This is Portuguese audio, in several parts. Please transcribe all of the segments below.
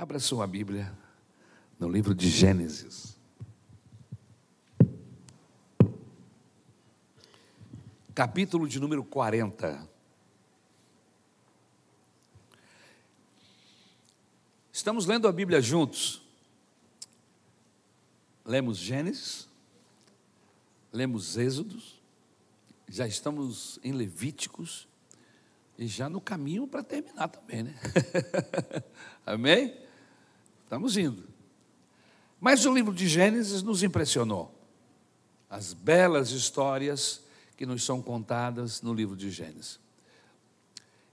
Abra sua Bíblia no livro de Gênesis. Capítulo de número 40. Estamos lendo a Bíblia juntos. Lemos Gênesis, lemos Êxodos, já estamos em Levíticos e já no caminho para terminar também, né? Amém? Estamos indo. Mas o livro de Gênesis nos impressionou. As belas histórias que nos são contadas no livro de Gênesis.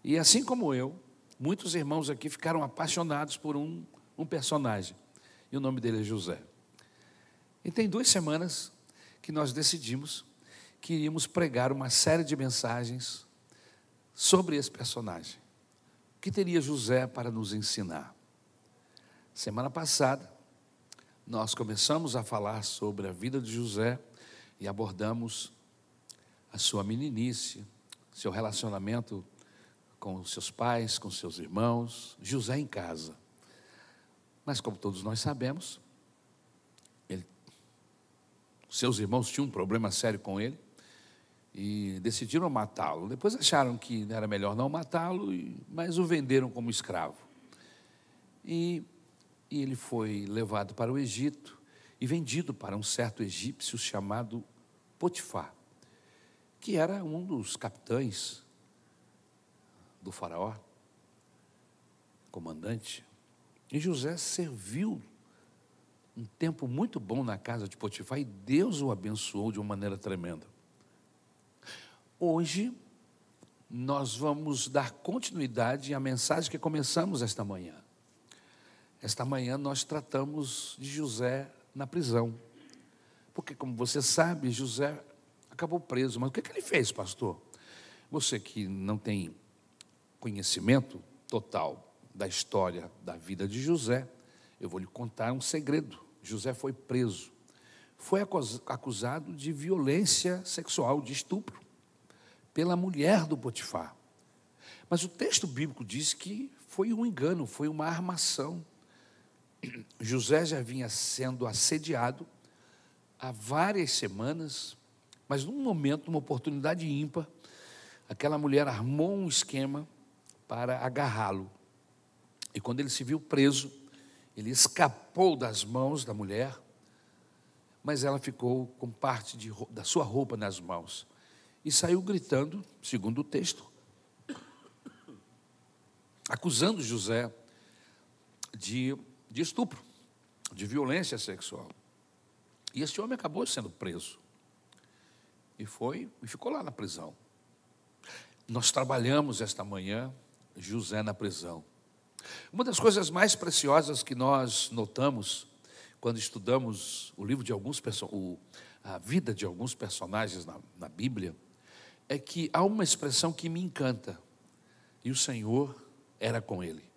E assim como eu, muitos irmãos aqui ficaram apaixonados por um, um personagem. E o nome dele é José. E tem duas semanas que nós decidimos que iríamos pregar uma série de mensagens sobre esse personagem. O que teria José para nos ensinar? Semana passada, nós começamos a falar sobre a vida de José e abordamos a sua meninice, seu relacionamento com seus pais, com seus irmãos, José em casa. Mas, como todos nós sabemos, ele, seus irmãos tinham um problema sério com ele e decidiram matá-lo. Depois acharam que era melhor não matá-lo, mas o venderam como escravo. E e ele foi levado para o Egito e vendido para um certo egípcio chamado Potifar, que era um dos capitães do faraó, comandante. E José serviu um tempo muito bom na casa de Potifar e Deus o abençoou de uma maneira tremenda. Hoje, nós vamos dar continuidade à mensagem que começamos esta manhã. Esta manhã nós tratamos de José na prisão. Porque, como você sabe, José acabou preso. Mas o que, é que ele fez, pastor? Você que não tem conhecimento total da história da vida de José, eu vou lhe contar um segredo. José foi preso. Foi acusado de violência sexual, de estupro, pela mulher do Potifar. Mas o texto bíblico diz que foi um engano, foi uma armação. José já vinha sendo assediado há várias semanas, mas num momento, numa oportunidade ímpar, aquela mulher armou um esquema para agarrá-lo. E quando ele se viu preso, ele escapou das mãos da mulher, mas ela ficou com parte de, da sua roupa nas mãos e saiu gritando, segundo o texto, acusando José de de estupro, de violência sexual. E esse homem acabou sendo preso. E foi e ficou lá na prisão. Nós trabalhamos esta manhã José na prisão. Uma das coisas mais preciosas que nós notamos quando estudamos o livro de alguns o, a vida de alguns personagens na, na Bíblia é que há uma expressão que me encanta. E o Senhor era com ele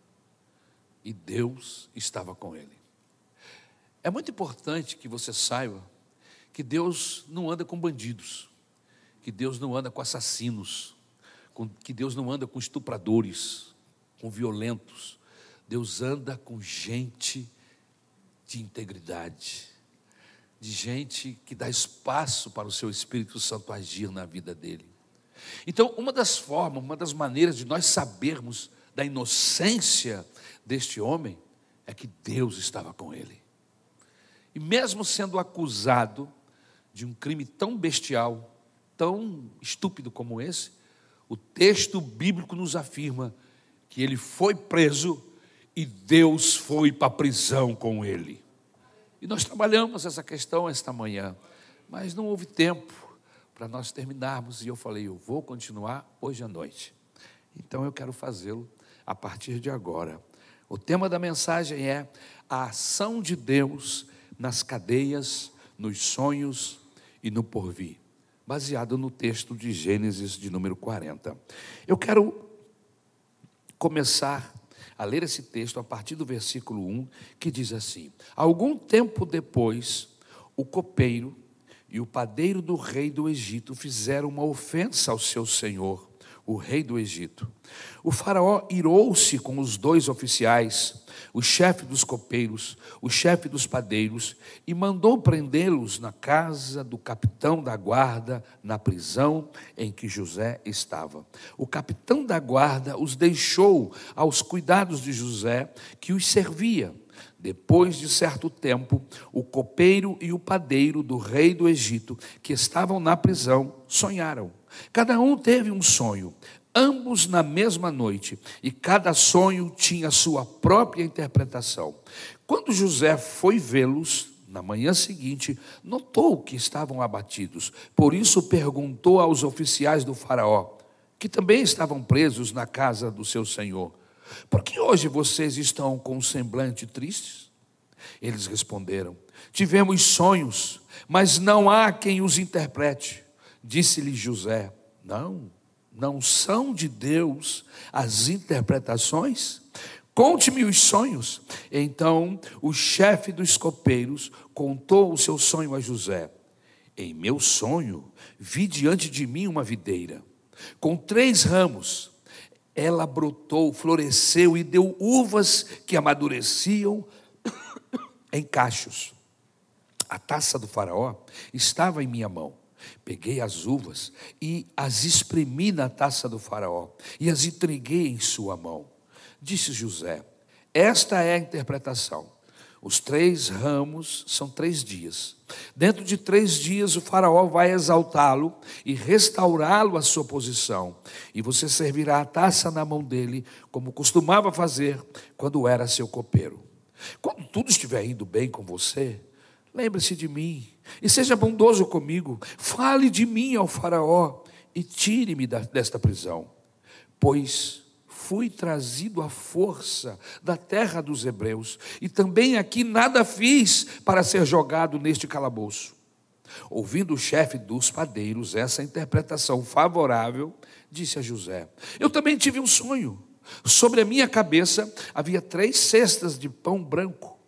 e Deus estava com ele. É muito importante que você saiba que Deus não anda com bandidos, que Deus não anda com assassinos, que Deus não anda com estupradores, com violentos. Deus anda com gente de integridade, de gente que dá espaço para o seu Espírito Santo agir na vida dele. Então, uma das formas, uma das maneiras de nós sabermos da inocência deste homem é que Deus estava com ele. E mesmo sendo acusado de um crime tão bestial, tão estúpido como esse, o texto bíblico nos afirma que ele foi preso e Deus foi para a prisão com ele. E nós trabalhamos essa questão esta manhã, mas não houve tempo para nós terminarmos e eu falei, eu vou continuar hoje à noite. Então eu quero fazê-lo a partir de agora. O tema da mensagem é a ação de Deus nas cadeias, nos sonhos e no porvir, baseado no texto de Gênesis de número 40. Eu quero começar a ler esse texto a partir do versículo 1, que diz assim: Algum tempo depois, o copeiro e o padeiro do rei do Egito fizeram uma ofensa ao seu senhor, o rei do Egito. O Faraó irou-se com os dois oficiais, o chefe dos copeiros, o chefe dos padeiros, e mandou prendê-los na casa do capitão da guarda, na prisão em que José estava. O capitão da guarda os deixou aos cuidados de José, que os servia. Depois de certo tempo, o copeiro e o padeiro do rei do Egito, que estavam na prisão, sonharam. Cada um teve um sonho ambos na mesma noite, e cada sonho tinha sua própria interpretação. Quando José foi vê-los, na manhã seguinte, notou que estavam abatidos. Por isso perguntou aos oficiais do Faraó, que também estavam presos na casa do seu senhor: Por que hoje vocês estão com um semblante tristes? Eles responderam: Tivemos sonhos, mas não há quem os interprete. Disse-lhe José: Não não são de Deus as interpretações? Conte-me os sonhos. Então o chefe dos copeiros contou o seu sonho a José. Em meu sonho, vi diante de mim uma videira, com três ramos. Ela brotou, floresceu e deu uvas que amadureciam em cachos. A taça do Faraó estava em minha mão Peguei as uvas e as espremi na taça do Faraó e as entreguei em sua mão. Disse José: Esta é a interpretação. Os três ramos são três dias. Dentro de três dias, o Faraó vai exaltá-lo e restaurá-lo à sua posição. E você servirá a taça na mão dele, como costumava fazer quando era seu copeiro. Quando tudo estiver indo bem com você, lembre-se de mim e seja bondoso comigo. Fale de mim ao Faraó e tire-me desta prisão, pois fui trazido à força da terra dos hebreus, e também aqui nada fiz para ser jogado neste calabouço. Ouvindo o chefe dos padeiros essa interpretação favorável, disse a José: Eu também tive um sonho. Sobre a minha cabeça havia três cestas de pão branco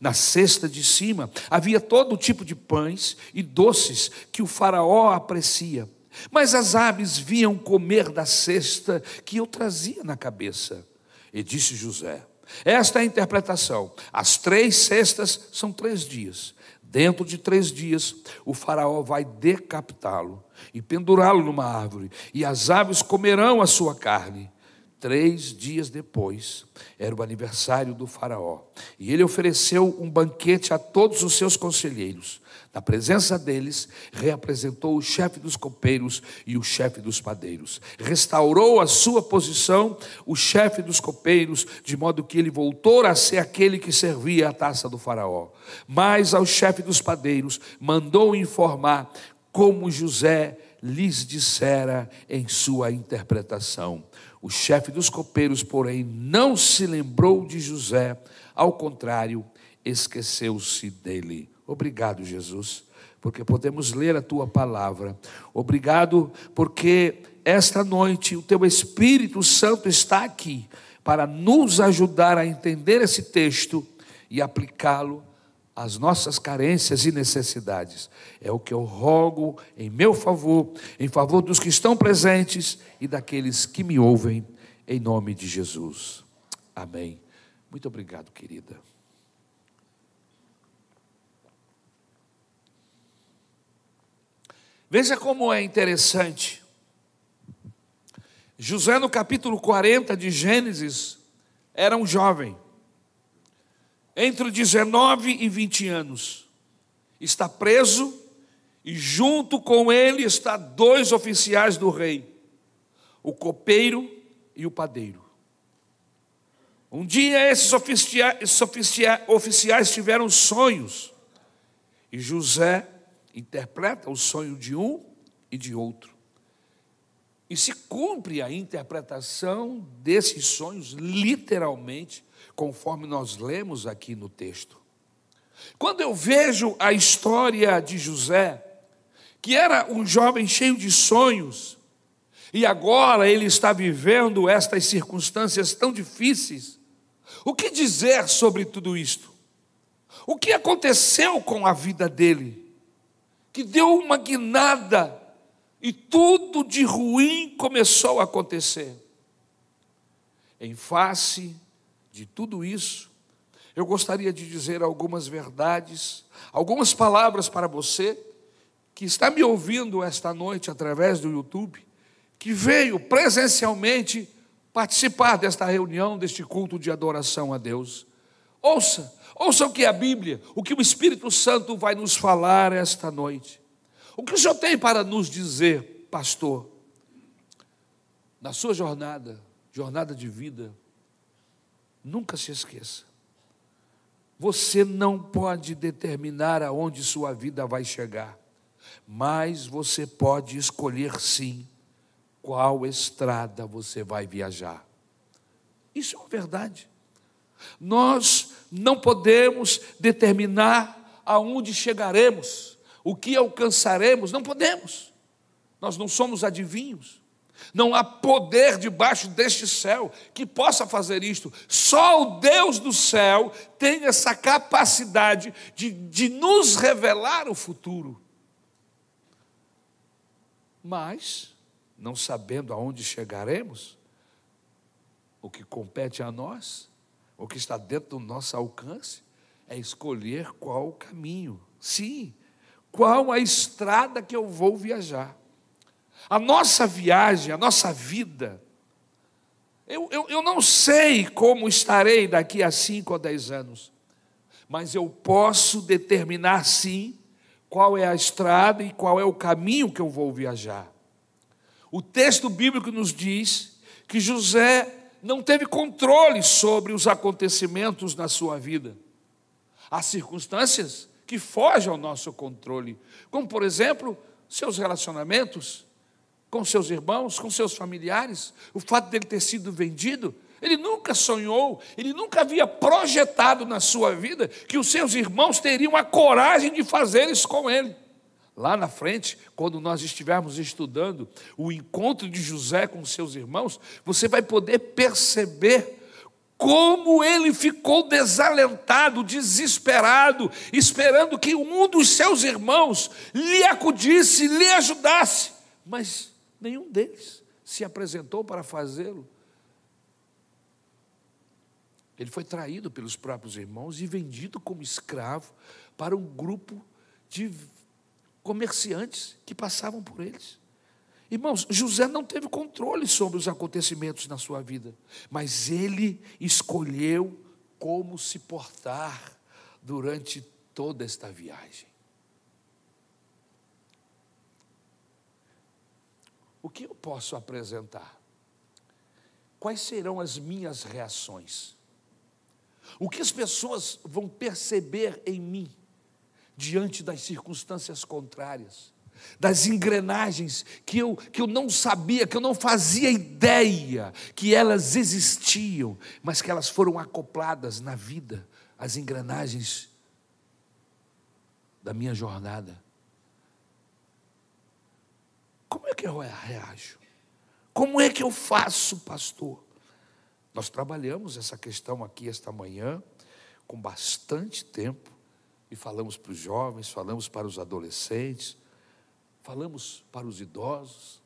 na cesta de cima havia todo tipo de pães e doces que o Faraó aprecia. Mas as aves vinham comer da cesta que eu trazia na cabeça. E disse José: Esta é a interpretação. As três cestas são três dias. Dentro de três dias, o Faraó vai decapitá-lo e pendurá-lo numa árvore, e as aves comerão a sua carne. Três dias depois, era o aniversário do Faraó, e ele ofereceu um banquete a todos os seus conselheiros. Na presença deles, reapresentou o chefe dos copeiros e o chefe dos padeiros. Restaurou a sua posição, o chefe dos copeiros, de modo que ele voltou a ser aquele que servia a taça do Faraó. Mas ao chefe dos padeiros, mandou informar como José lhes dissera em sua interpretação. O chefe dos copeiros, porém, não se lembrou de José, ao contrário, esqueceu-se dele. Obrigado, Jesus, porque podemos ler a tua palavra. Obrigado, porque esta noite o teu Espírito Santo está aqui para nos ajudar a entender esse texto e aplicá-lo as nossas carências e necessidades. É o que eu rogo em meu favor, em favor dos que estão presentes e daqueles que me ouvem, em nome de Jesus. Amém. Muito obrigado, querida. Veja como é interessante. José, no capítulo 40 de Gênesis, era um jovem entre 19 e 20 anos. Está preso e junto com ele está dois oficiais do rei, o copeiro e o padeiro. Um dia esses oficiais, tiveram sonhos e José interpreta o sonho de um e de outro. E se cumpre a interpretação desses sonhos, literalmente, conforme nós lemos aqui no texto. Quando eu vejo a história de José, que era um jovem cheio de sonhos, e agora ele está vivendo estas circunstâncias tão difíceis, o que dizer sobre tudo isto? O que aconteceu com a vida dele? Que deu uma guinada e tudo de ruim começou a acontecer. Em face de tudo isso, eu gostaria de dizer algumas verdades, algumas palavras para você que está me ouvindo esta noite através do YouTube, que veio presencialmente participar desta reunião, deste culto de adoração a Deus. Ouça, ouça o que a Bíblia, o que o Espírito Santo vai nos falar esta noite. O que o Senhor tem para nos dizer, pastor? Na sua jornada, jornada de vida, nunca se esqueça. Você não pode determinar aonde sua vida vai chegar, mas você pode escolher sim qual estrada você vai viajar. Isso é uma verdade. Nós não podemos determinar aonde chegaremos o que alcançaremos, não podemos. Nós não somos adivinhos. Não há poder debaixo deste céu que possa fazer isto. Só o Deus do céu tem essa capacidade de, de nos revelar o futuro. Mas, não sabendo aonde chegaremos, o que compete a nós, o que está dentro do nosso alcance, é escolher qual o caminho. Sim, qual a estrada que eu vou viajar. A nossa viagem, a nossa vida, eu, eu, eu não sei como estarei daqui a cinco ou dez anos, mas eu posso determinar sim qual é a estrada e qual é o caminho que eu vou viajar. O texto bíblico nos diz que José não teve controle sobre os acontecimentos na sua vida. Há circunstâncias que foge ao nosso controle, como, por exemplo, seus relacionamentos com seus irmãos, com seus familiares, o fato dele ter sido vendido. Ele nunca sonhou, ele nunca havia projetado na sua vida que os seus irmãos teriam a coragem de fazer isso com ele. Lá na frente, quando nós estivermos estudando o encontro de José com seus irmãos, você vai poder perceber como ele ficou desalentado, desesperado, esperando que um dos seus irmãos lhe acudisse, lhe ajudasse, mas nenhum deles se apresentou para fazê-lo. Ele foi traído pelos próprios irmãos e vendido como escravo para um grupo de comerciantes que passavam por eles. Irmãos, José não teve controle sobre os acontecimentos na sua vida, mas ele escolheu como se portar durante toda esta viagem. O que eu posso apresentar? Quais serão as minhas reações? O que as pessoas vão perceber em mim diante das circunstâncias contrárias? Das engrenagens que eu, que eu não sabia, que eu não fazia ideia que elas existiam, mas que elas foram acopladas na vida, as engrenagens da minha jornada. Como é que eu reajo? Como é que eu faço, pastor? Nós trabalhamos essa questão aqui esta manhã com bastante tempo e falamos para os jovens, falamos para os adolescentes falamos para os idosos.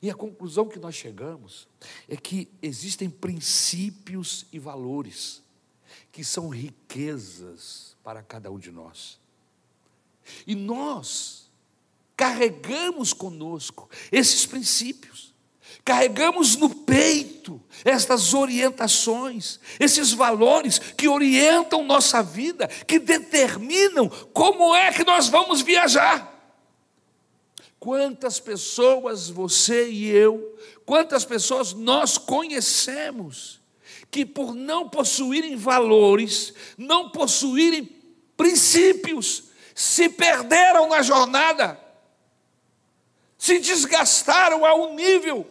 E a conclusão que nós chegamos é que existem princípios e valores que são riquezas para cada um de nós. E nós carregamos conosco esses princípios, carregamos no peito estas orientações, esses valores que orientam nossa vida, que determinam como é que nós vamos viajar. Quantas pessoas você e eu, quantas pessoas nós conhecemos, que por não possuírem valores, não possuírem princípios, se perderam na jornada, se desgastaram a um nível,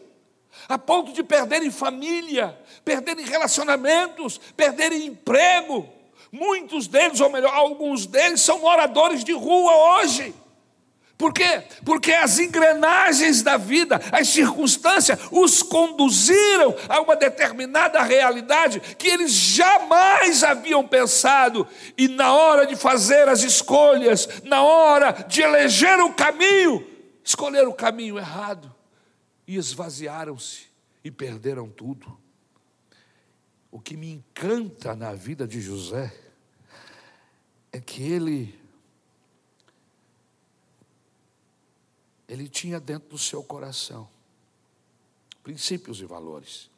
a ponto de perderem família, perderem relacionamentos, perderem emprego. Muitos deles, ou melhor, alguns deles, são moradores de rua hoje. Por quê? Porque as engrenagens da vida, as circunstâncias, os conduziram a uma determinada realidade que eles jamais haviam pensado, e na hora de fazer as escolhas, na hora de eleger o caminho, escolheram o caminho errado e esvaziaram-se e perderam tudo. O que me encanta na vida de José é que ele ele tinha dentro do seu coração princípios e valores.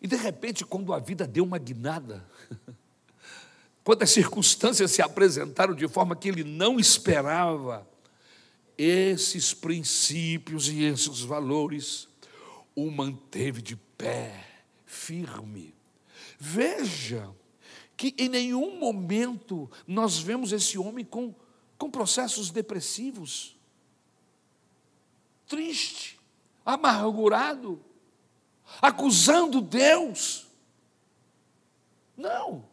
E de repente, quando a vida deu uma guinada, quando as circunstâncias se apresentaram de forma que ele não esperava, esses princípios e esses valores o manteve de pé, firme. Veja que em nenhum momento nós vemos esse homem com, com processos depressivos, triste, amargurado, acusando Deus. Não.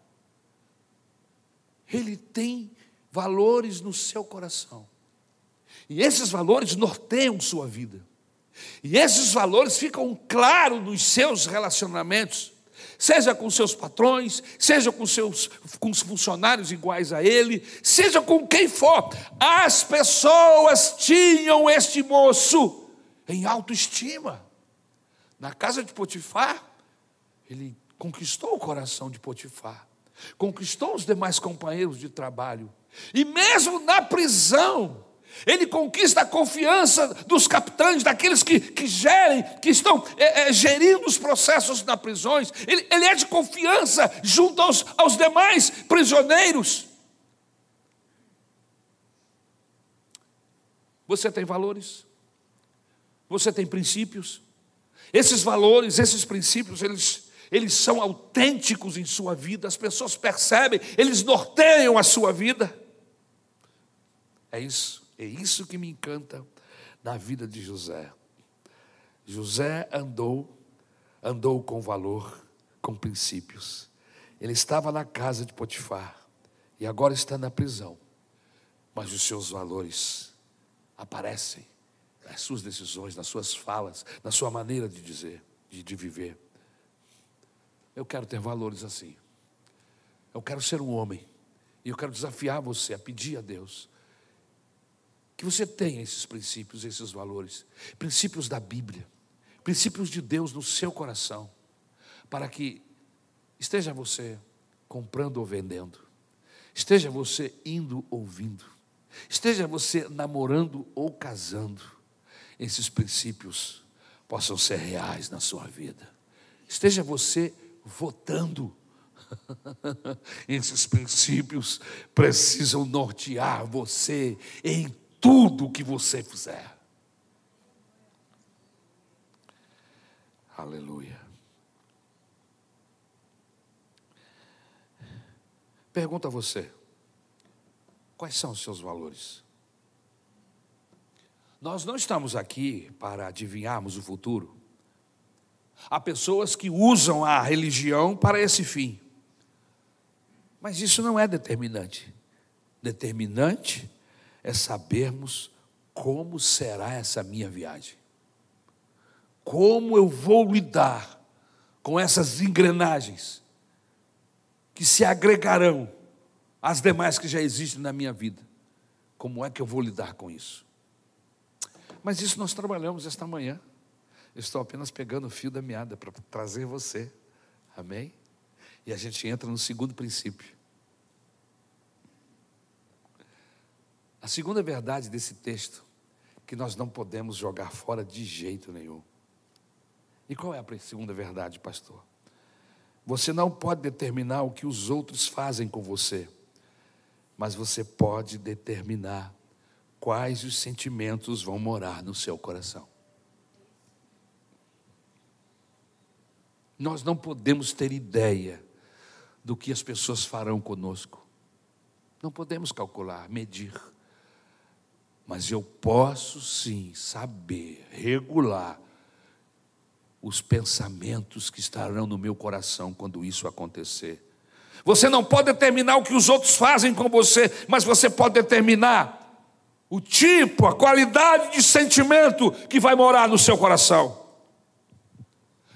Ele tem valores no seu coração. E esses valores norteiam sua vida. E esses valores ficam claros nos seus relacionamentos, seja com seus patrões, seja com seus com os funcionários iguais a ele, seja com quem for. As pessoas tinham este moço em autoestima. Na casa de Potifar, ele conquistou o coração de Potifar, conquistou os demais companheiros de trabalho, e mesmo na prisão, ele conquista a confiança dos capitães, daqueles que, que gerem, que estão é, é, gerindo os processos nas prisões. Ele, ele é de confiança junto aos, aos demais prisioneiros. Você tem valores? Você tem princípios? Esses valores, esses princípios, eles, eles são autênticos em sua vida, as pessoas percebem, eles norteiam a sua vida. É isso. É isso que me encanta na vida de José. José andou, andou com valor, com princípios. Ele estava na casa de Potifar e agora está na prisão. Mas os seus valores aparecem nas suas decisões, nas suas falas, na sua maneira de dizer, de, de viver. Eu quero ter valores assim. Eu quero ser um homem. E eu quero desafiar você a pedir a Deus que você tenha esses princípios, esses valores, princípios da Bíblia, princípios de Deus no seu coração, para que esteja você comprando ou vendendo, esteja você indo ou vindo, esteja você namorando ou casando, esses princípios possam ser reais na sua vida. Esteja você votando. Esses princípios precisam nortear você em tudo o que você fizer. Aleluia. Pergunta a você: quais são os seus valores? Nós não estamos aqui para adivinharmos o futuro. Há pessoas que usam a religião para esse fim. Mas isso não é determinante. Determinante é sabermos como será essa minha viagem. Como eu vou lidar com essas engrenagens que se agregarão às demais que já existem na minha vida. Como é que eu vou lidar com isso? Mas isso nós trabalhamos esta manhã. estou apenas pegando o fio da meada para trazer você. Amém? E a gente entra no segundo princípio. A segunda verdade desse texto, que nós não podemos jogar fora de jeito nenhum. E qual é a segunda verdade, pastor? Você não pode determinar o que os outros fazem com você, mas você pode determinar quais os sentimentos vão morar no seu coração. Nós não podemos ter ideia do que as pessoas farão conosco. Não podemos calcular, medir. Mas eu posso sim saber, regular os pensamentos que estarão no meu coração quando isso acontecer. Você não pode determinar o que os outros fazem com você, mas você pode determinar o tipo, a qualidade de sentimento que vai morar no seu coração.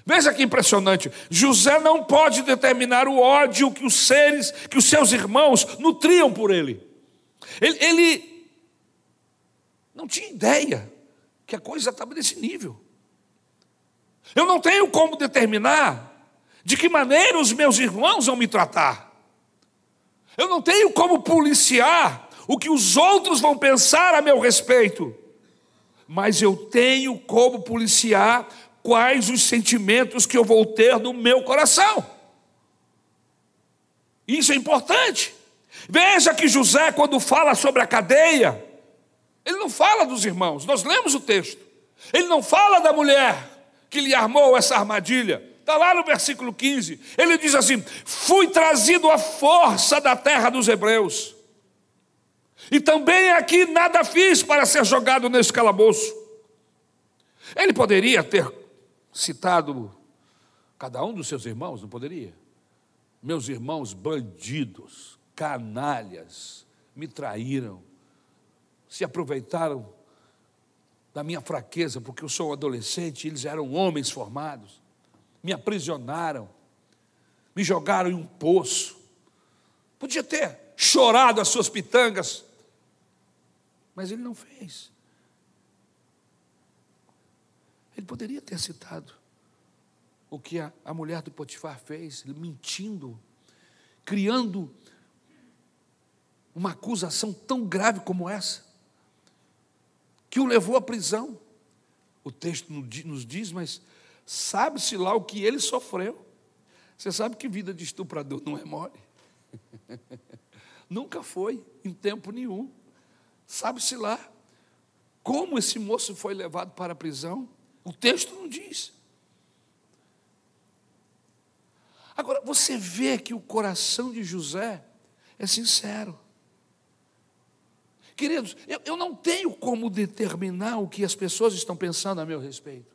Veja que impressionante. José não pode determinar o ódio que os seres, que os seus irmãos nutriam por ele. Ele, ele Não tinha ideia que a coisa estava nesse nível. Eu não tenho como determinar de que maneira os meus irmãos vão me tratar. Eu não tenho como policiar o que os outros vão pensar a meu respeito. Mas eu tenho como policiar quais os sentimentos que eu vou ter no meu coração. Isso é importante. Veja que José, quando fala sobre a cadeia, ele não fala dos irmãos, nós lemos o texto. Ele não fala da mulher que lhe armou essa armadilha. Está lá no versículo 15. Ele diz assim: Fui trazido à força da terra dos hebreus. E também aqui nada fiz para ser jogado nesse calabouço. Ele poderia ter citado cada um dos seus irmãos, não poderia? Meus irmãos bandidos, canalhas, me traíram, se aproveitaram da minha fraqueza, porque eu sou um adolescente, eles eram homens formados, me aprisionaram, me jogaram em um poço. Podia ter chorado as suas pitangas, mas ele não fez. Ele poderia ter citado o que a, a mulher do Potifar fez, mentindo, criando uma acusação tão grave como essa que o levou à prisão. O texto nos diz, mas sabe-se lá o que ele sofreu. Você sabe que vida de estuprador não é mole. Nunca foi, em tempo nenhum. Sabe-se lá como esse moço foi levado para a prisão. O texto não diz. Agora, você vê que o coração de José é sincero. Queridos, eu, eu não tenho como determinar o que as pessoas estão pensando a meu respeito.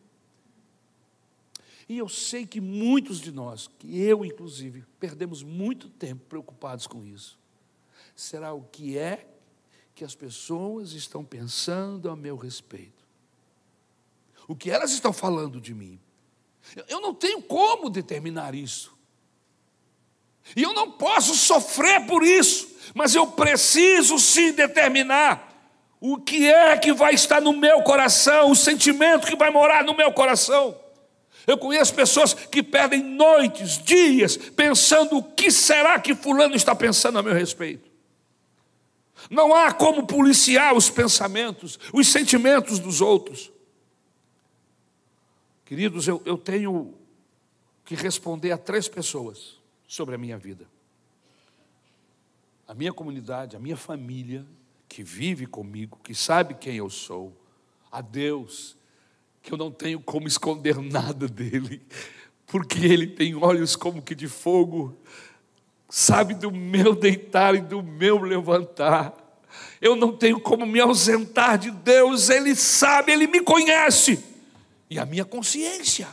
E eu sei que muitos de nós, que eu inclusive, perdemos muito tempo preocupados com isso. Será o que é que as pessoas estão pensando a meu respeito? O que elas estão falando de mim? Eu não tenho como determinar isso. E eu não posso sofrer por isso, mas eu preciso sim determinar o que é que vai estar no meu coração, o sentimento que vai morar no meu coração. Eu conheço pessoas que perdem noites, dias, pensando o que será que Fulano está pensando a meu respeito. Não há como policiar os pensamentos, os sentimentos dos outros. Queridos, eu, eu tenho que responder a três pessoas sobre a minha vida. A minha comunidade, a minha família, que vive comigo, que sabe quem eu sou, a Deus, que eu não tenho como esconder nada dele, porque ele tem olhos como que de fogo, sabe do meu deitar e do meu levantar. Eu não tenho como me ausentar de Deus, ele sabe, ele me conhece. E a minha consciência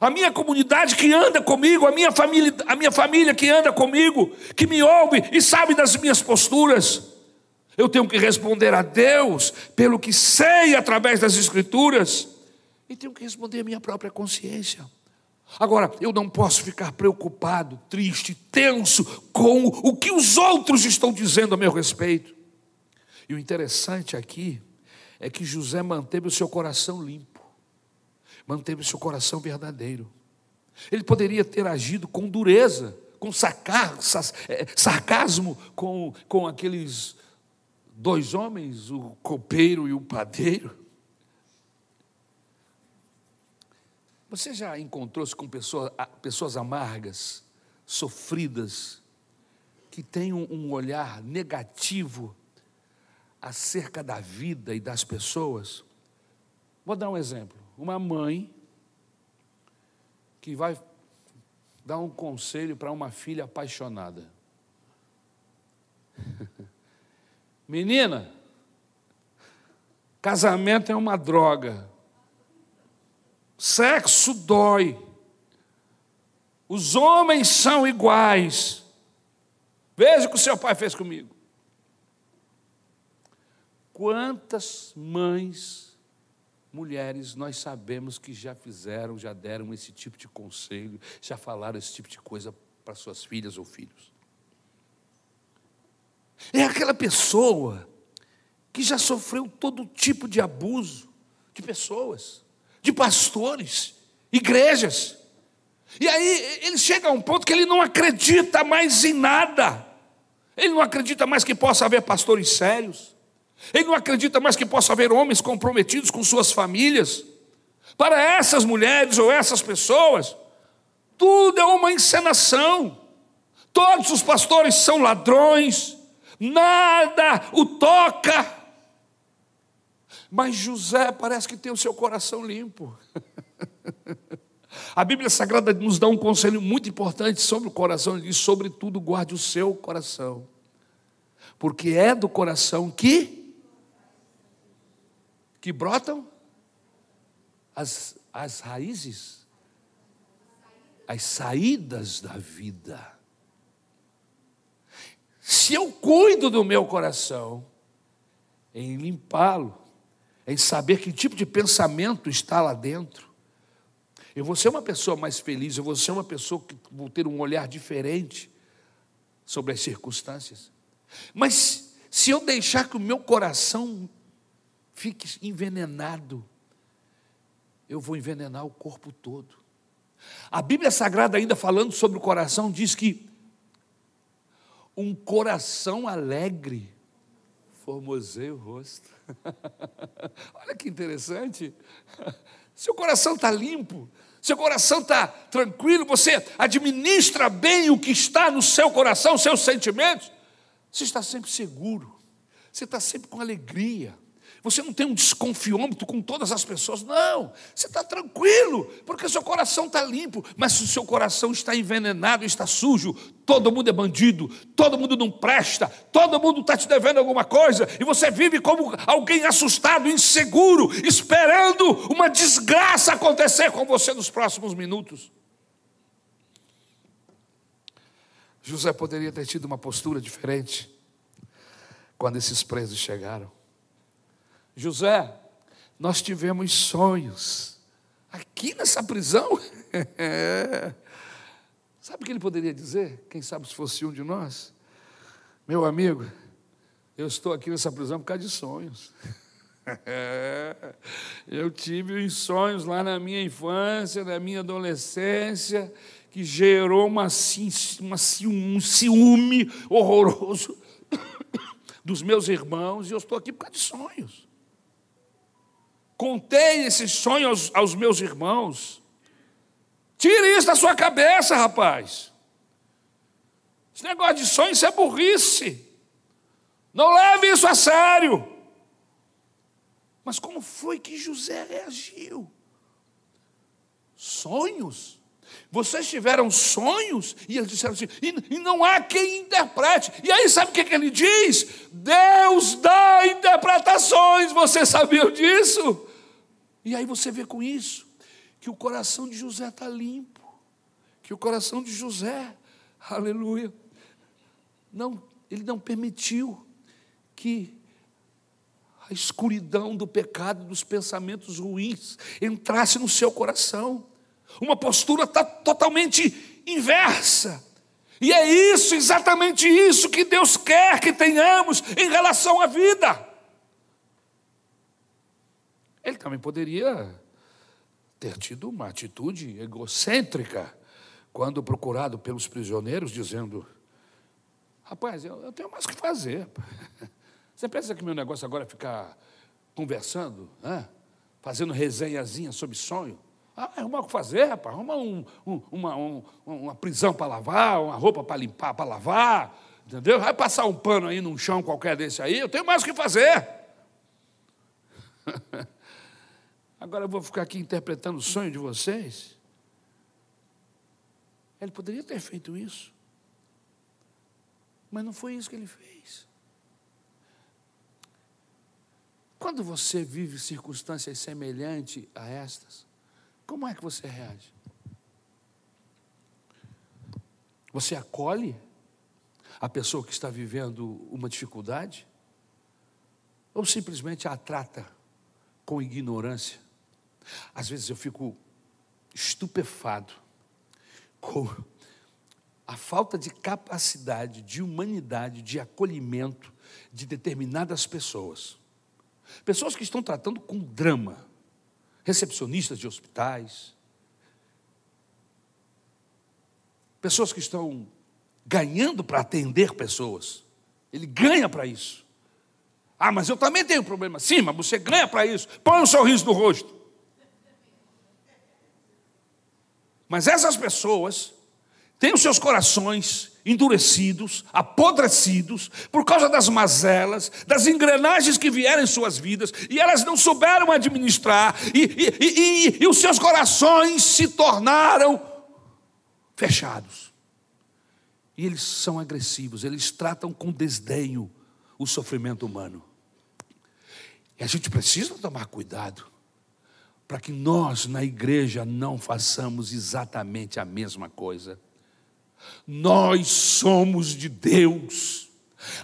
a minha comunidade que anda comigo, a minha família, a minha família que anda comigo, que me ouve e sabe das minhas posturas. Eu tenho que responder a Deus pelo que sei através das Escrituras e tenho que responder a minha própria consciência. Agora, eu não posso ficar preocupado, triste, tenso com o que os outros estão dizendo a meu respeito. E o interessante aqui é que José manteve o seu coração limpo manteve seu coração verdadeiro. Ele poderia ter agido com dureza, com é, sarcasmo com, com aqueles dois homens, o copeiro e o padeiro. Você já encontrou-se com pessoas, pessoas amargas, sofridas, que têm um olhar negativo acerca da vida e das pessoas? Vou dar um exemplo uma mãe que vai dar um conselho para uma filha apaixonada. Menina, casamento é uma droga. Sexo dói. Os homens são iguais. Veja o que o seu pai fez comigo. Quantas mães mulheres, nós sabemos que já fizeram, já deram esse tipo de conselho, já falaram esse tipo de coisa para suas filhas ou filhos. É aquela pessoa que já sofreu todo tipo de abuso de pessoas, de pastores, igrejas. E aí ele chega a um ponto que ele não acredita mais em nada. Ele não acredita mais que possa haver pastores sérios. Ele não acredita mais que possa haver homens comprometidos com suas famílias. Para essas mulheres ou essas pessoas, tudo é uma encenação. Todos os pastores são ladrões, nada o toca. Mas José parece que tem o seu coração limpo. A Bíblia Sagrada nos dá um conselho muito importante sobre o coração. Diz: sobretudo, guarde o seu coração, porque é do coração que que brotam as, as raízes, as saídas da vida. Se eu cuido do meu coração, em limpá-lo, em saber que tipo de pensamento está lá dentro, eu vou ser uma pessoa mais feliz, eu vou ser uma pessoa que vou ter um olhar diferente sobre as circunstâncias. Mas se eu deixar que o meu coração fique envenenado, eu vou envenenar o corpo todo. A Bíblia Sagrada, ainda falando sobre o coração, diz que um coração alegre formoseia o rosto. Olha que interessante. Seu coração está limpo, seu coração está tranquilo, você administra bem o que está no seu coração, seus sentimentos, você está sempre seguro, você está sempre com alegria. Você não tem um desconfiômetro com todas as pessoas, não. Você está tranquilo, porque seu coração está limpo. Mas se o seu coração está envenenado, está sujo, todo mundo é bandido, todo mundo não presta, todo mundo está te devendo alguma coisa, e você vive como alguém assustado, inseguro, esperando uma desgraça acontecer com você nos próximos minutos. José poderia ter tido uma postura diferente quando esses presos chegaram. José, nós tivemos sonhos aqui nessa prisão. sabe o que ele poderia dizer? Quem sabe se fosse um de nós? Meu amigo, eu estou aqui nessa prisão por causa de sonhos. eu tive uns sonhos lá na minha infância, na minha adolescência, que gerou uma, uma, um ciúme horroroso dos meus irmãos, e eu estou aqui por causa de sonhos. Contei esse sonho aos, aos meus irmãos. Tire isso da sua cabeça, rapaz. Esse negócio de sonho, isso é burrice. Não leve isso a sério. Mas como foi que José reagiu? Sonhos? Vocês tiveram sonhos? E eles disseram assim, e, e não há quem interprete. E aí, sabe o que, que ele diz? Deus dá interpretações. Vocês sabiam disso? E aí você vê com isso que o coração de José está limpo, que o coração de José, aleluia, não, ele não permitiu que a escuridão do pecado, dos pensamentos ruins, entrasse no seu coração. Uma postura totalmente inversa. E é isso, exatamente isso que Deus quer que tenhamos em relação à vida. Ele também poderia ter tido uma atitude egocêntrica quando procurado pelos prisioneiros, dizendo: Rapaz, eu, eu tenho mais o que fazer. Você pensa que meu negócio agora é ficar conversando, né? fazendo resenhazinha sobre sonho? Ah, arruma o que fazer, rapaz. Arruma um, um, uma, um, uma prisão para lavar, uma roupa para limpar, para lavar, entendeu? Vai passar um pano aí num chão qualquer desse aí, eu tenho mais o que fazer. Agora eu vou ficar aqui interpretando o sonho de vocês. Ele poderia ter feito isso. Mas não foi isso que ele fez. Quando você vive circunstâncias semelhantes a estas, como é que você reage? Você acolhe a pessoa que está vivendo uma dificuldade? Ou simplesmente a trata com ignorância? Às vezes eu fico estupefado com a falta de capacidade, de humanidade, de acolhimento de determinadas pessoas. Pessoas que estão tratando com drama, recepcionistas de hospitais, pessoas que estão ganhando para atender pessoas. Ele ganha para isso. Ah, mas eu também tenho problema. Sim, mas você ganha para isso. Põe um sorriso no rosto. Mas essas pessoas têm os seus corações endurecidos, apodrecidos, por causa das mazelas, das engrenagens que vieram em suas vidas, e elas não souberam administrar, e, e, e, e os seus corações se tornaram fechados. E eles são agressivos, eles tratam com desdenho o sofrimento humano. E a gente precisa tomar cuidado para que nós, na igreja, não façamos exatamente a mesma coisa. Nós somos de Deus.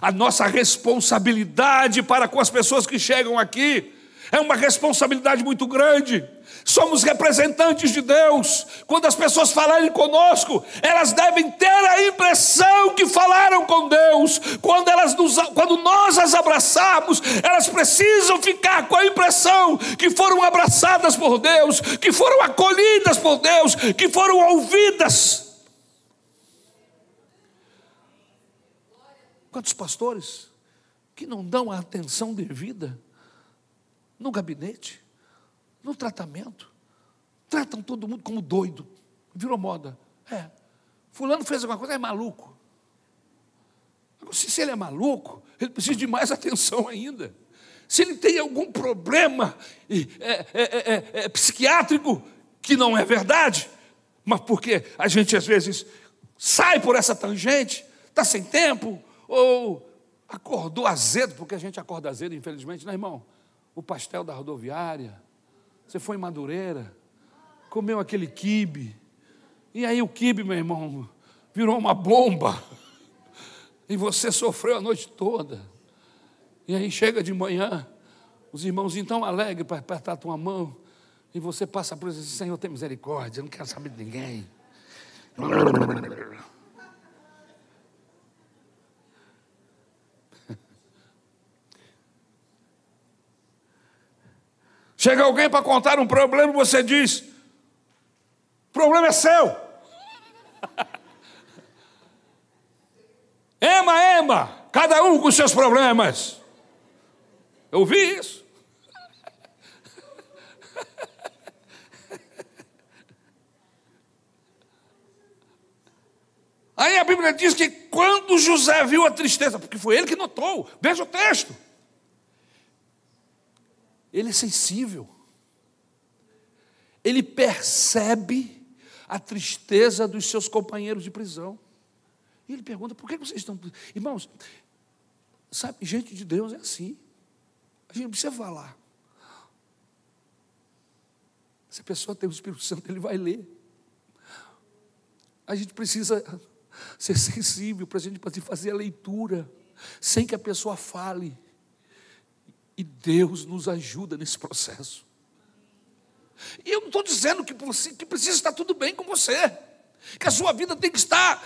A nossa responsabilidade para com as pessoas que chegam aqui é uma responsabilidade muito grande. Somos representantes de Deus. Quando as pessoas falarem conosco, elas devem ter a impressão que falaram com Deus. Quando, elas nos, quando nós as abraçarmos, elas precisam ficar com a impressão que foram abraçadas por Deus, que foram acolhidas por Deus, que foram ouvidas. Quantos pastores que não dão a atenção devida no gabinete? no tratamento. Tratam todo mundo como doido. Virou moda. É. Fulano fez alguma coisa, é maluco. Se ele é maluco, ele precisa de mais atenção ainda. Se ele tem algum problema é, é, é, é, psiquiátrico, que não é verdade, mas porque a gente às vezes sai por essa tangente, está sem tempo, ou acordou azedo, porque a gente acorda azedo, infelizmente, não é, irmão? O pastel da rodoviária, você foi em Madureira, comeu aquele quibe, e aí o quibe, meu irmão, virou uma bomba, e você sofreu a noite toda. E aí chega de manhã, os irmãos então alegres para apertar a tua mão, e você passa por isso, Senhor, tem misericórdia, eu não quero saber de ninguém. Chega alguém para contar um problema e você diz: o problema é seu. ema, ema, cada um com seus problemas. Eu vi isso. Aí a Bíblia diz que quando José viu a tristeza, porque foi ele que notou, veja o texto. Ele é sensível. Ele percebe a tristeza dos seus companheiros de prisão. E ele pergunta: por que vocês estão. Irmãos, sabe, gente de Deus é assim. A gente não precisa falar. Se a pessoa tem o Espírito Santo, ele vai ler. A gente precisa ser sensível para a gente fazer a leitura, sem que a pessoa fale. E Deus nos ajuda nesse processo. E eu não estou dizendo que, você, que precisa estar tudo bem com você, que a sua vida tem que estar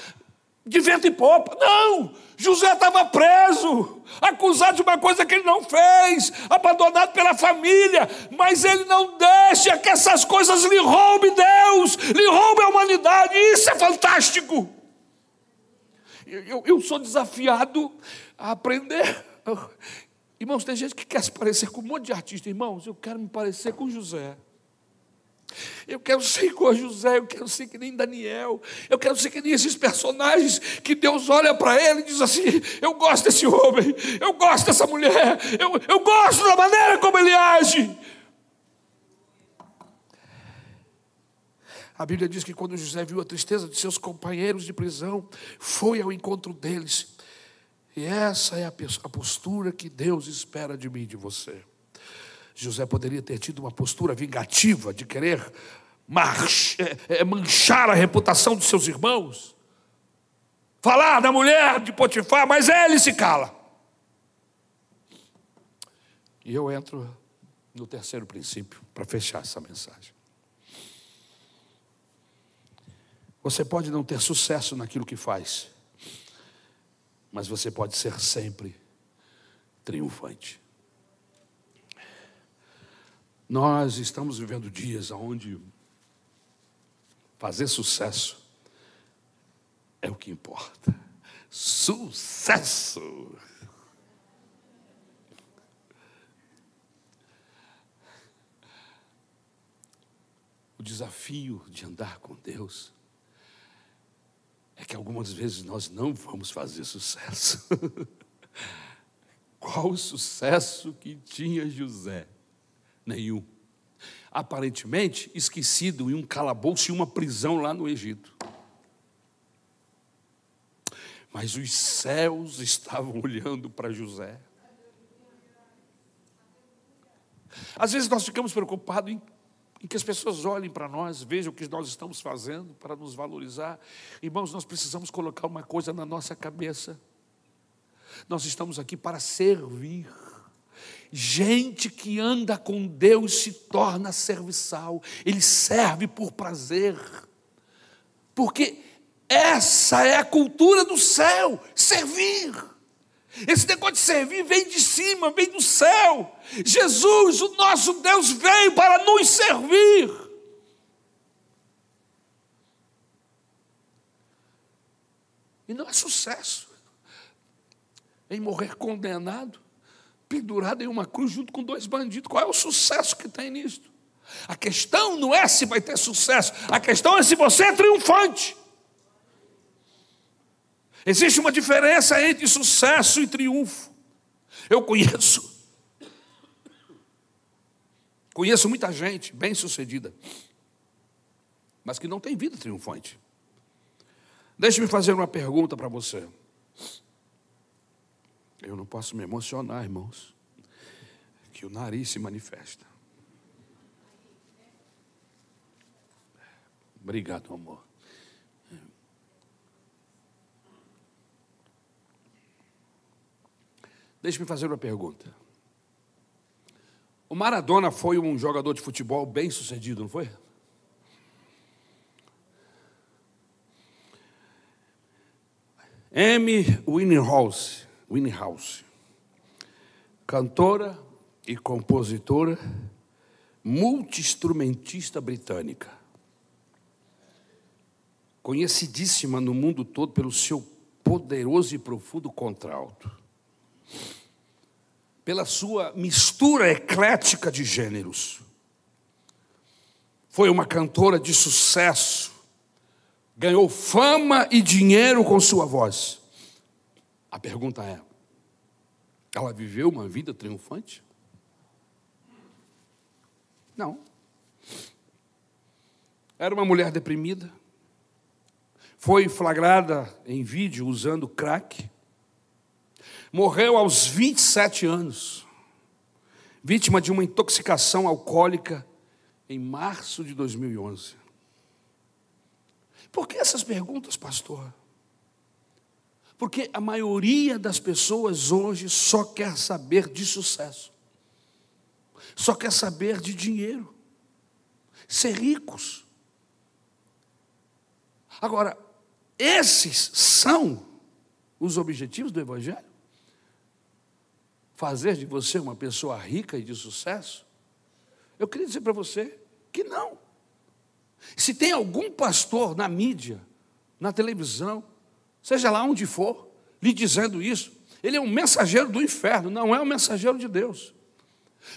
de vento e popa. Não! José estava preso, acusado de uma coisa que ele não fez, abandonado pela família, mas ele não deixa que essas coisas lhe roubem Deus, lhe roubem a humanidade, isso é fantástico. Eu, eu, eu sou desafiado a aprender Irmãos, tem gente que quer se parecer com um monte de artista. Irmãos, eu quero me parecer com José. Eu quero ser a José, eu quero ser que nem Daniel, eu quero ser que nem esses personagens que Deus olha para ele e diz assim: Eu gosto desse homem, eu gosto dessa mulher, eu, eu gosto da maneira como ele age. A Bíblia diz que quando José viu a tristeza de seus companheiros de prisão, foi ao encontro deles e essa é a postura que Deus espera de mim de você. José poderia ter tido uma postura vingativa de querer é, é, manchar a reputação dos seus irmãos, falar da mulher de Potifar, mas ele se cala. E eu entro no terceiro princípio para fechar essa mensagem. Você pode não ter sucesso naquilo que faz, mas você pode ser sempre triunfante. Nós estamos vivendo dias onde fazer sucesso é o que importa. Sucesso! O desafio de andar com Deus é que algumas vezes nós não vamos fazer sucesso. Qual o sucesso que tinha José? Nenhum. Aparentemente esquecido em um calabouço e uma prisão lá no Egito. Mas os céus estavam olhando para José. Às vezes nós ficamos preocupados em em que as pessoas olhem para nós, vejam o que nós estamos fazendo para nos valorizar. Irmãos, nós precisamos colocar uma coisa na nossa cabeça. Nós estamos aqui para servir. Gente que anda com Deus se torna serviçal, ele serve por prazer, porque essa é a cultura do céu servir. Esse negócio de servir vem de cima, vem do céu. Jesus, o nosso Deus, veio para nos servir. E não é sucesso em morrer condenado, pendurado em uma cruz junto com dois bandidos. Qual é o sucesso que tem nisto? A questão não é se vai ter sucesso, a questão é se você é triunfante. Existe uma diferença entre sucesso e triunfo. Eu conheço. Conheço muita gente bem-sucedida, mas que não tem vida triunfante. Deixe-me fazer uma pergunta para você. Eu não posso me emocionar, irmãos, que o nariz se manifesta. Obrigado, amor. Deixe-me fazer uma pergunta. O Maradona foi um jogador de futebol bem sucedido, não foi? Amy Winehouse, Winehouse, cantora e compositora, multi-instrumentista britânica, conhecidíssima no mundo todo pelo seu poderoso e profundo contralto pela sua mistura eclética de gêneros. Foi uma cantora de sucesso, ganhou fama e dinheiro com sua voz. A pergunta é: ela viveu uma vida triunfante? Não. Era uma mulher deprimida, foi flagrada em vídeo usando crack, Morreu aos 27 anos, vítima de uma intoxicação alcoólica em março de 2011. Por que essas perguntas, pastor? Porque a maioria das pessoas hoje só quer saber de sucesso, só quer saber de dinheiro, ser ricos. Agora, esses são os objetivos do Evangelho? Fazer de você uma pessoa rica e de sucesso? Eu queria dizer para você que não. Se tem algum pastor na mídia, na televisão, seja lá onde for, lhe dizendo isso, ele é um mensageiro do inferno, não é um mensageiro de Deus.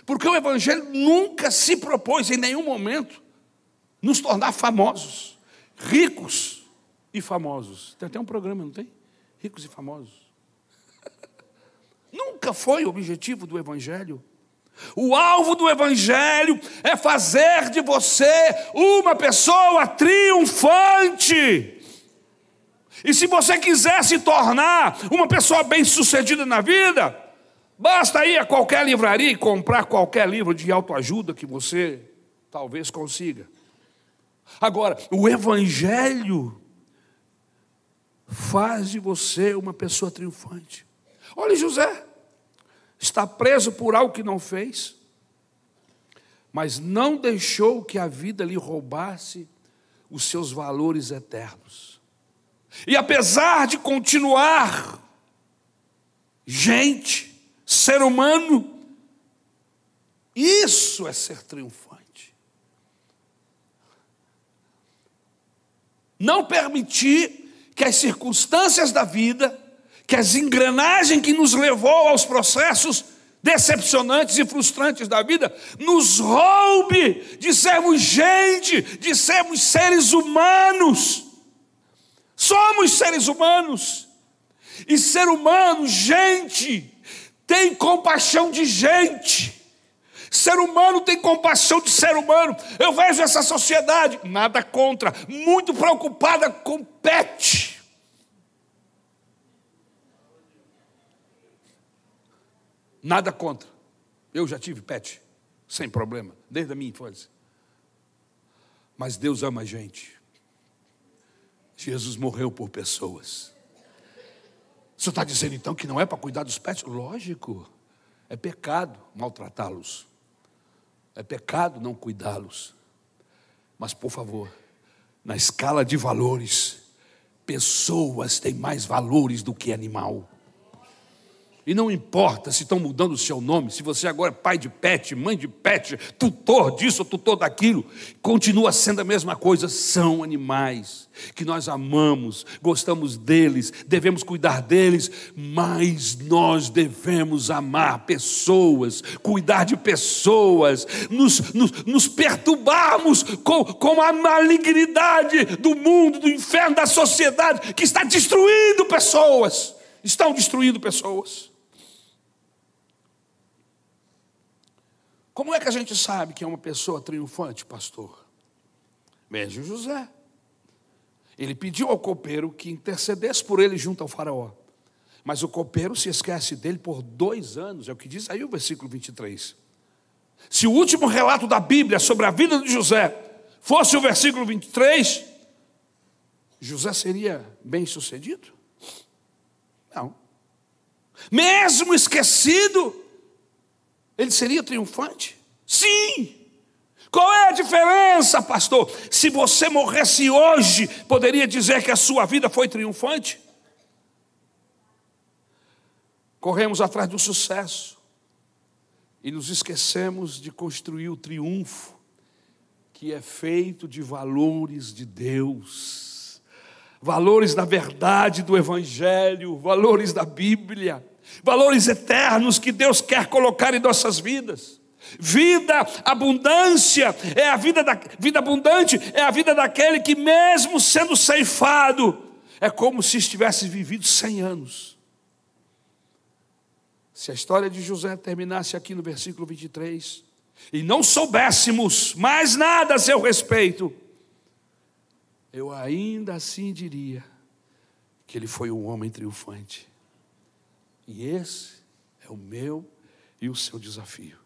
Porque o Evangelho nunca se propôs em nenhum momento nos tornar famosos, ricos e famosos. Tem até um programa, não tem? Ricos e famosos. Nunca foi o objetivo do Evangelho. O alvo do Evangelho é fazer de você uma pessoa triunfante. E se você quiser se tornar uma pessoa bem-sucedida na vida, basta ir a qualquer livraria e comprar qualquer livro de autoajuda que você talvez consiga. Agora, o Evangelho faz de você uma pessoa triunfante. Olha José, está preso por algo que não fez, mas não deixou que a vida lhe roubasse os seus valores eternos. E apesar de continuar gente, ser humano, Isso é ser triunfante. Não permitir que as circunstâncias da vida, que as engrenagens que nos levou aos processos decepcionantes e frustrantes da vida, nos roube de sermos gente, de sermos seres humanos. Somos seres humanos. E ser humano, gente, tem compaixão de gente. Ser humano tem compaixão de ser humano. Eu vejo essa sociedade, nada contra, muito preocupada com pet. Nada contra. Eu já tive pet, sem problema, desde a minha infância. Mas Deus ama a gente. Jesus morreu por pessoas. O senhor está dizendo então que não é para cuidar dos pets? Lógico, é pecado maltratá-los, é pecado não cuidá-los. Mas, por favor, na escala de valores, pessoas têm mais valores do que animal. E não importa se estão mudando o seu nome, se você agora é pai de pet, mãe de pet, tutor disso, tutor daquilo, continua sendo a mesma coisa. São animais que nós amamos, gostamos deles, devemos cuidar deles, mas nós devemos amar pessoas, cuidar de pessoas, nos, nos, nos perturbarmos com, com a malignidade do mundo, do inferno, da sociedade que está destruindo pessoas. Estão destruindo pessoas. Como é que a gente sabe que é uma pessoa triunfante, pastor? Veja José. Ele pediu ao copeiro que intercedesse por ele junto ao faraó. Mas o copeiro se esquece dele por dois anos, é o que diz aí o versículo 23. Se o último relato da Bíblia sobre a vida de José fosse o versículo 23, José seria bem sucedido? Não. Mesmo esquecido, ele seria triunfante? Sim! Qual é a diferença, pastor? Se você morresse hoje, poderia dizer que a sua vida foi triunfante? Corremos atrás do sucesso e nos esquecemos de construir o triunfo que é feito de valores de Deus, valores da verdade do Evangelho, valores da Bíblia valores eternos que Deus quer colocar em nossas vidas. Vida, abundância, é a vida da vida abundante, é a vida daquele que, mesmo sendo ceifado, é como se estivesse vivido cem anos. Se a história de José terminasse aqui no versículo 23, e não soubéssemos mais nada a seu respeito, eu ainda assim diria que ele foi um homem triunfante. E esse é o meu e o seu desafio.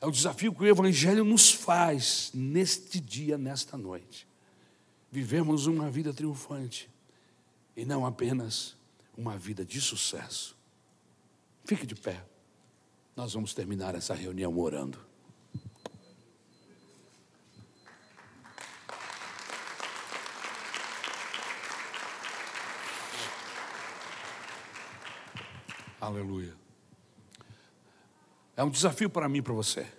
É o desafio que o Evangelho nos faz neste dia, nesta noite. Vivemos uma vida triunfante e não apenas uma vida de sucesso. Fique de pé. Nós vamos terminar essa reunião orando. Aleluia. É um desafio para mim e para você.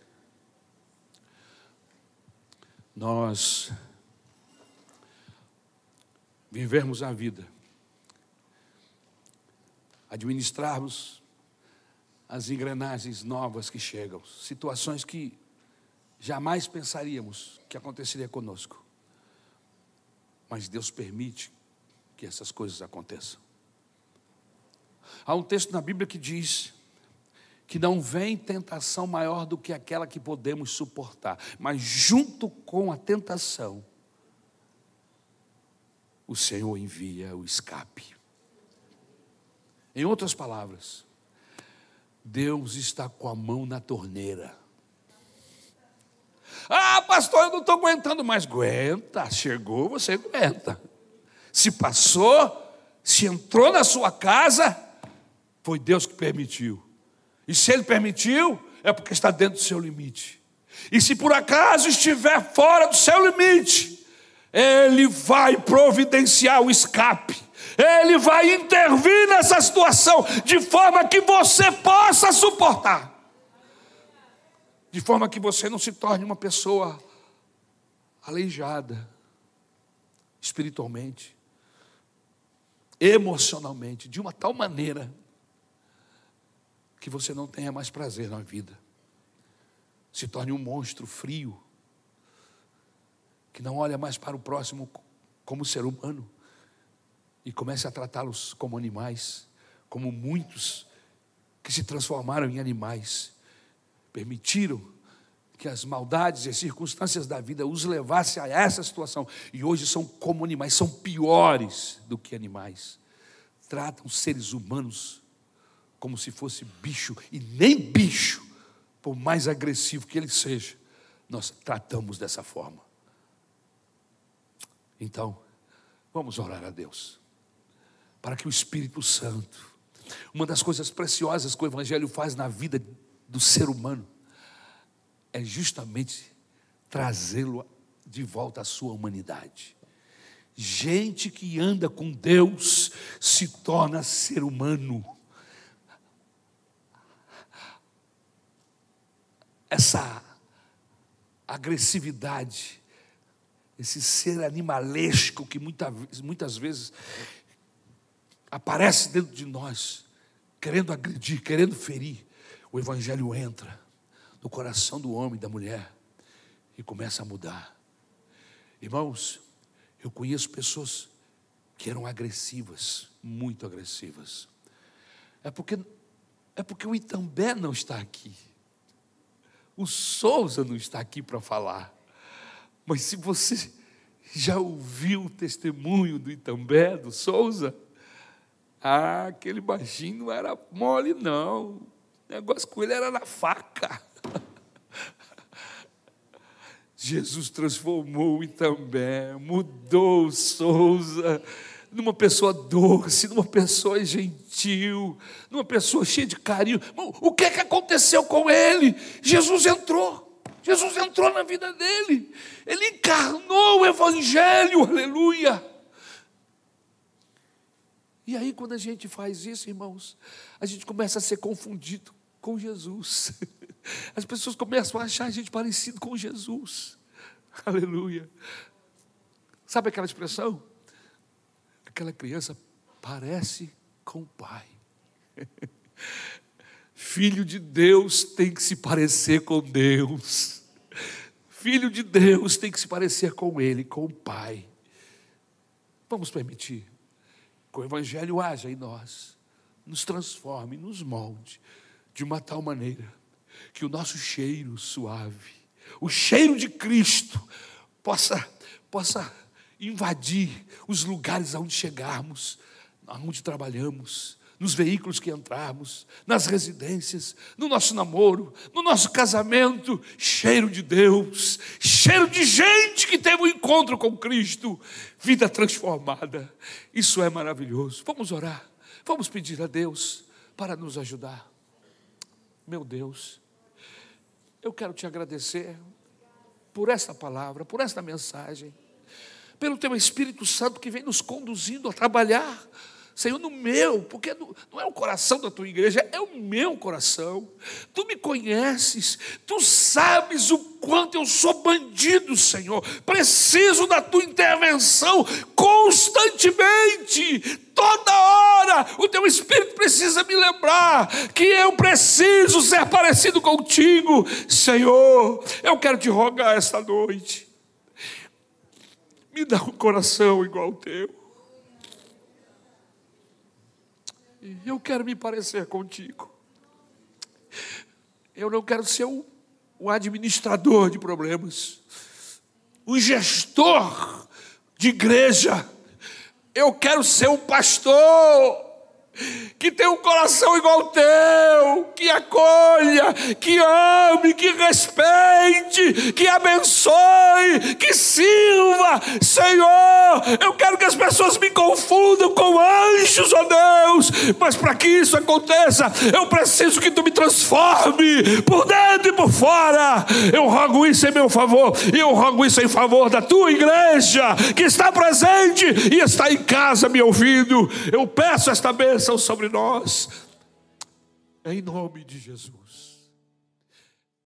Nós vivermos a vida, administrarmos as engrenagens novas que chegam, situações que jamais pensaríamos que aconteceria conosco. Mas Deus permite que essas coisas aconteçam. Há um texto na Bíblia que diz que não vem tentação maior do que aquela que podemos suportar, mas junto com a tentação, o Senhor envia o escape. Em outras palavras, Deus está com a mão na torneira. Ah, pastor, eu não estou aguentando mais. Aguenta, chegou, você aguenta. Se passou, se entrou na sua casa, foi Deus que permitiu. E se Ele permitiu, é porque está dentro do seu limite. E se por acaso estiver fora do seu limite, Ele vai providenciar o escape. Ele vai intervir nessa situação de forma que você possa suportar. de forma que você não se torne uma pessoa aleijada espiritualmente, emocionalmente, de uma tal maneira que você não tenha mais prazer na vida. Se torne um monstro frio, que não olha mais para o próximo como ser humano e comece a tratá-los como animais, como muitos que se transformaram em animais, permitiram que as maldades e as circunstâncias da vida os levassem a essa situação e hoje são como animais, são piores do que animais. Tratam seres humanos como se fosse bicho e nem bicho, por mais agressivo que ele seja, nós tratamos dessa forma. Então, vamos orar a Deus, para que o Espírito Santo, uma das coisas preciosas que o Evangelho faz na vida do ser humano, é justamente trazê-lo de volta à sua humanidade. Gente que anda com Deus se torna ser humano. Essa agressividade, esse ser animalesco que muita, muitas vezes aparece dentro de nós, querendo agredir, querendo ferir, o Evangelho entra no coração do homem e da mulher e começa a mudar. Irmãos, eu conheço pessoas que eram agressivas, muito agressivas. É porque é porque o Itambé não está aqui. O Souza não está aqui para falar. Mas se você já ouviu o testemunho do Itambé, do Souza, ah, aquele baixinho não era mole, não. O negócio com ele era na faca. Jesus transformou o Itambé, mudou o Souza numa pessoa doce, numa pessoa gentil, numa pessoa cheia de carinho. O que é que aconteceu com ele? Jesus entrou. Jesus entrou na vida dele, ele encarnou o Evangelho, aleluia. E aí, quando a gente faz isso, irmãos, a gente começa a ser confundido com Jesus. As pessoas começam a achar a gente parecido com Jesus. Aleluia. Sabe aquela expressão? Aquela criança parece com o pai. Filho de Deus tem que se parecer com Deus. Filho de Deus tem que se parecer com Ele, com o Pai. Vamos permitir que o Evangelho haja em nós, nos transforme, nos molde, de uma tal maneira que o nosso cheiro suave, o cheiro de Cristo, possa, possa invadir os lugares aonde chegarmos, aonde trabalhamos, nos veículos que entrarmos, nas residências, no nosso namoro, no nosso casamento, cheiro de Deus, cheiro de gente que teve um encontro com Cristo, vida transformada. Isso é maravilhoso. Vamos orar, vamos pedir a Deus para nos ajudar. Meu Deus, eu quero te agradecer por esta palavra, por esta mensagem, pelo teu Espírito Santo que vem nos conduzindo a trabalhar Senhor, no meu, porque não é o coração da tua igreja, é o meu coração. Tu me conheces, tu sabes o quanto eu sou bandido, Senhor. Preciso da tua intervenção constantemente, toda hora. O teu Espírito precisa me lembrar que eu preciso ser parecido contigo, Senhor. Eu quero te rogar esta noite. Me dá um coração igual ao teu. Eu quero me parecer contigo. Eu não quero ser o, o administrador de problemas, o gestor de igreja. Eu quero ser um pastor que tem um coração igual ao teu, que acolha, que ame, que respeite, que abençoe, que sirva. Senhor, eu quero que as pessoas me confundam com anjos, ó Deus, mas para que isso aconteça, eu preciso que tu me transforme por dentro e por fora. Eu rogo isso em meu favor, e eu rogo isso em favor da tua igreja, que está presente e está em casa me ouvindo. Eu peço esta bênção bênção sobre nós, em nome de Jesus.